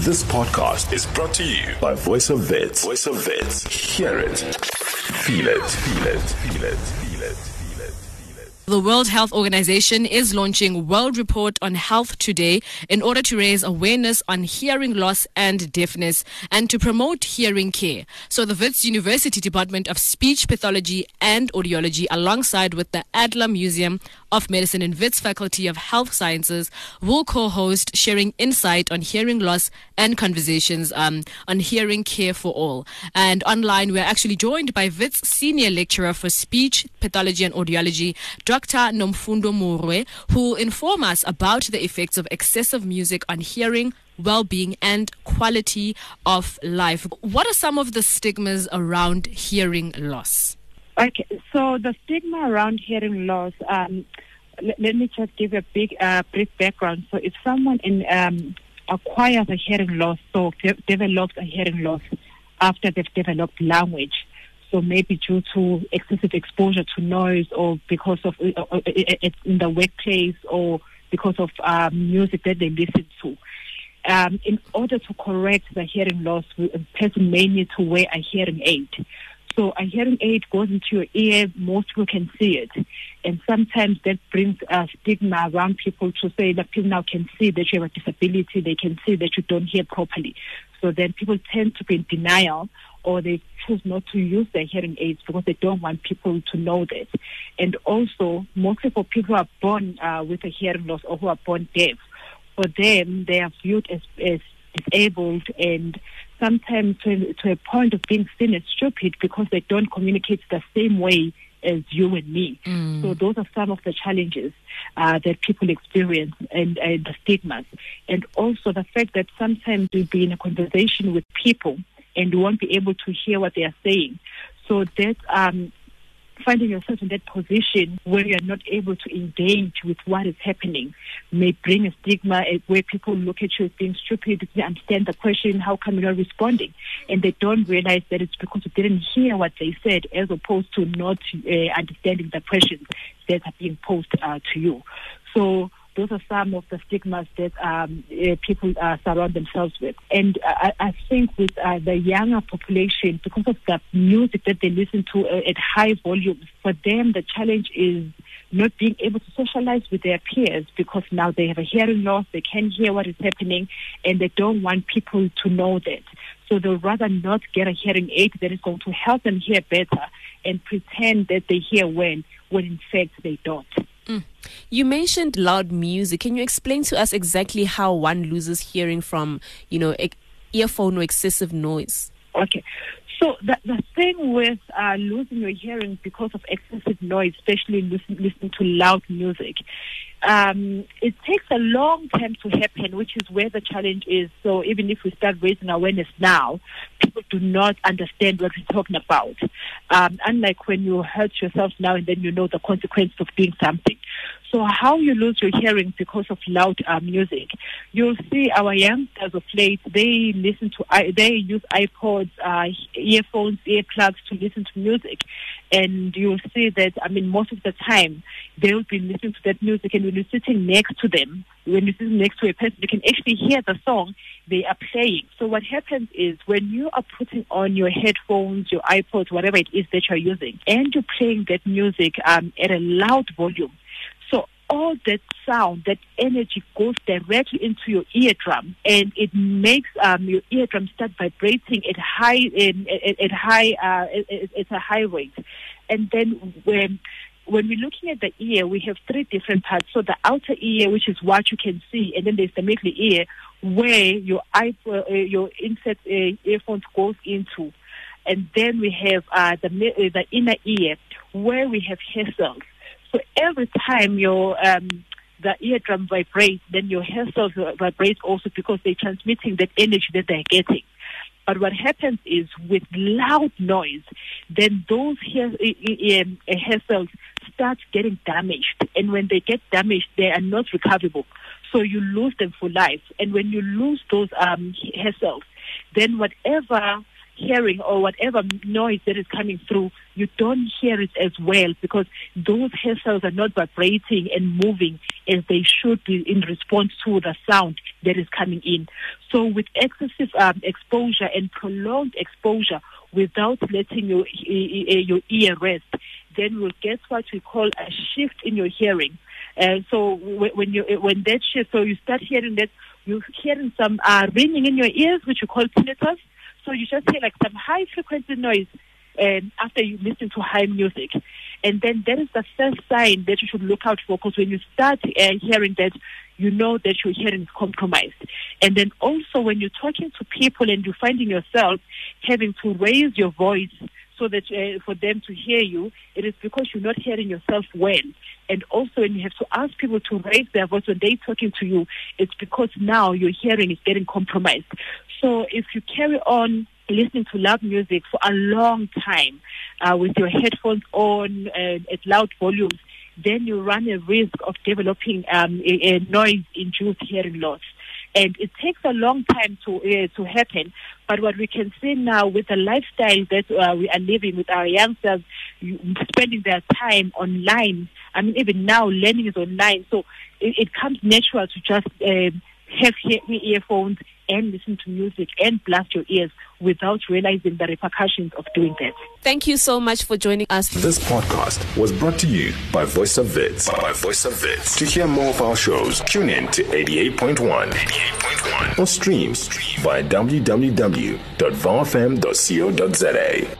This podcast is brought to you by Voice of Wits. Voice of Wits. Hear it. Feel it. Feel it. Feel it. Feel it. Feel it. The World Health Organization is launching World Report on Health today in order to raise awareness on hearing loss and deafness and to promote hearing care. So the Wits University Department of Speech Pathology and Audiology alongside with the Adler Museum of Medicine and Wits Faculty of Health Sciences will co-host sharing insight on hearing loss and conversations um, on hearing care for all. And online we're actually joined by Wits Senior Lecturer for Speech Pathology and Audiology, Dr. Nomfundo Moroe, who will inform us about the effects of excessive music on hearing, well-being and quality of life. What are some of the stigmas around hearing loss? Okay, so the stigma around hearing loss, um, let, let me just give a big, uh, brief background. So if someone in, um, acquires a hearing loss, so de- develops a hearing loss after they've developed language, so maybe due to excessive exposure to noise or because of uh, uh, uh, in the workplace or because of um, music that they listen to. Um, in order to correct the hearing loss, a person may need to wear a hearing aid. So a hearing aid goes into your ear, most people can see it. And sometimes that brings a stigma around people to say that people now can see that you have a disability, they can see that you don't hear properly. So then people tend to be in denial or they choose not to use their hearing aids because they don't want people to know that. And also, mostly for people who are born uh, with a hearing loss or who are born deaf, for them, they are viewed as, as disabled and sometimes to, to a point of being seen as stupid because they don't communicate the same way as you and me. Mm. So those are some of the challenges uh, that people experience and, and the stigmas. And also the fact that sometimes you'll be in a conversation with people and you won't be able to hear what they are saying. So that um, finding yourself in that position where you're not able to engage with what is happening may bring a stigma eh, where people look at you as being stupid, they understand the question, how come you're not responding? And they don't realize that it's because you didn't hear what they said as opposed to not uh, understanding the questions that are being posed uh, to you. So those are some of the stigmas that um, uh, people uh, surround themselves with. And I, I think with uh, the younger population, because of the music that they listen to uh, at high volumes, for them the challenge is not being able to socialize with their peers because now they have a hearing loss, they can't hear what is happening, and they don't want people to know that. So they'll rather not get a hearing aid that is going to help them hear better and pretend that they hear well when in fact they don't. You mentioned loud music. Can you explain to us exactly how one loses hearing from, you know, earphone or excessive noise? Okay. So the, the thing with uh, losing your hearing because of excessive noise, especially listen, listening to loud music, um, it takes a long time to happen, which is where the challenge is. So even if we start raising awareness now, people do not understand what we're talking about. Um, unlike when you hurt yourself now and then you know the consequences of doing something. So how you lose your hearing because of loud uh, music? You'll see our youngsters of late, they listen to, they use iPods, uh, earphones, earplugs to listen to music. And you'll see that, I mean, most of the time, they'll be listening to that music and when you're sitting next to them, when you're sitting next to a person, you can actually hear the song they are playing. So what happens is when you are putting on your headphones, your iPods, whatever it is that you're using, and you're playing that music um, at a loud volume, that sound, that energy goes directly into your eardrum, and it makes um, your eardrum start vibrating at high in, at, at high uh, at, at a high rate, and then when when we're looking at the ear, we have three different parts. So the outer ear, which is what you can see, and then there's the middle ear, where your eye, uh, your insert uh, earphones goes into, and then we have uh, the uh, the inner ear, where we have hair cells. So every time your um, the eardrum vibrates, then your hair cells vibrate also because they're transmitting that energy that they're getting. But what happens is with loud noise, then those hair, um, hair cells start getting damaged. And when they get damaged, they are not recoverable. So you lose them for life. And when you lose those um, hair cells, then whatever hearing or whatever noise that is coming through, you don't hear it as well because those hair cells are not vibrating and moving as they should be in response to the sound that is coming in. So with excessive um, exposure and prolonged exposure without letting your, your ear rest, then we'll get what we call a shift in your hearing. Uh, so when you when that shift, so you start hearing that you're hearing some uh, ringing in your ears, which you call tinnitus. So you just hear like some high frequency noise um, after you listen to high music. And then that is the first sign that you should look out for because when you start uh, hearing that, you know that your hearing is compromised. And then also when you're talking to people and you're finding yourself having to raise your voice so that uh, for them to hear you, it is because you're not hearing yourself well. And also when you have to ask people to raise their voice when they're talking to you, it's because now your hearing is getting compromised. So if you carry on listening to loud music for a long time uh, with your headphones on uh, at loud volumes, then you run a risk of developing um, a, a noise-induced hearing loss. And it takes a long time to uh, to happen. But what we can see now with the lifestyle that uh, we are living with our youngsters, spending their time online. I mean, even now learning is online, so it, it comes natural to just um, have earphones and listen to music and blast your ears without realizing the repercussions of doing that. Thank you so much for joining us. This podcast was brought to you by Voice of Wits. By Voice of Wits. To hear more of our shows, tune in to 88.1, 88.1 or stream via www.vowfm.co.za.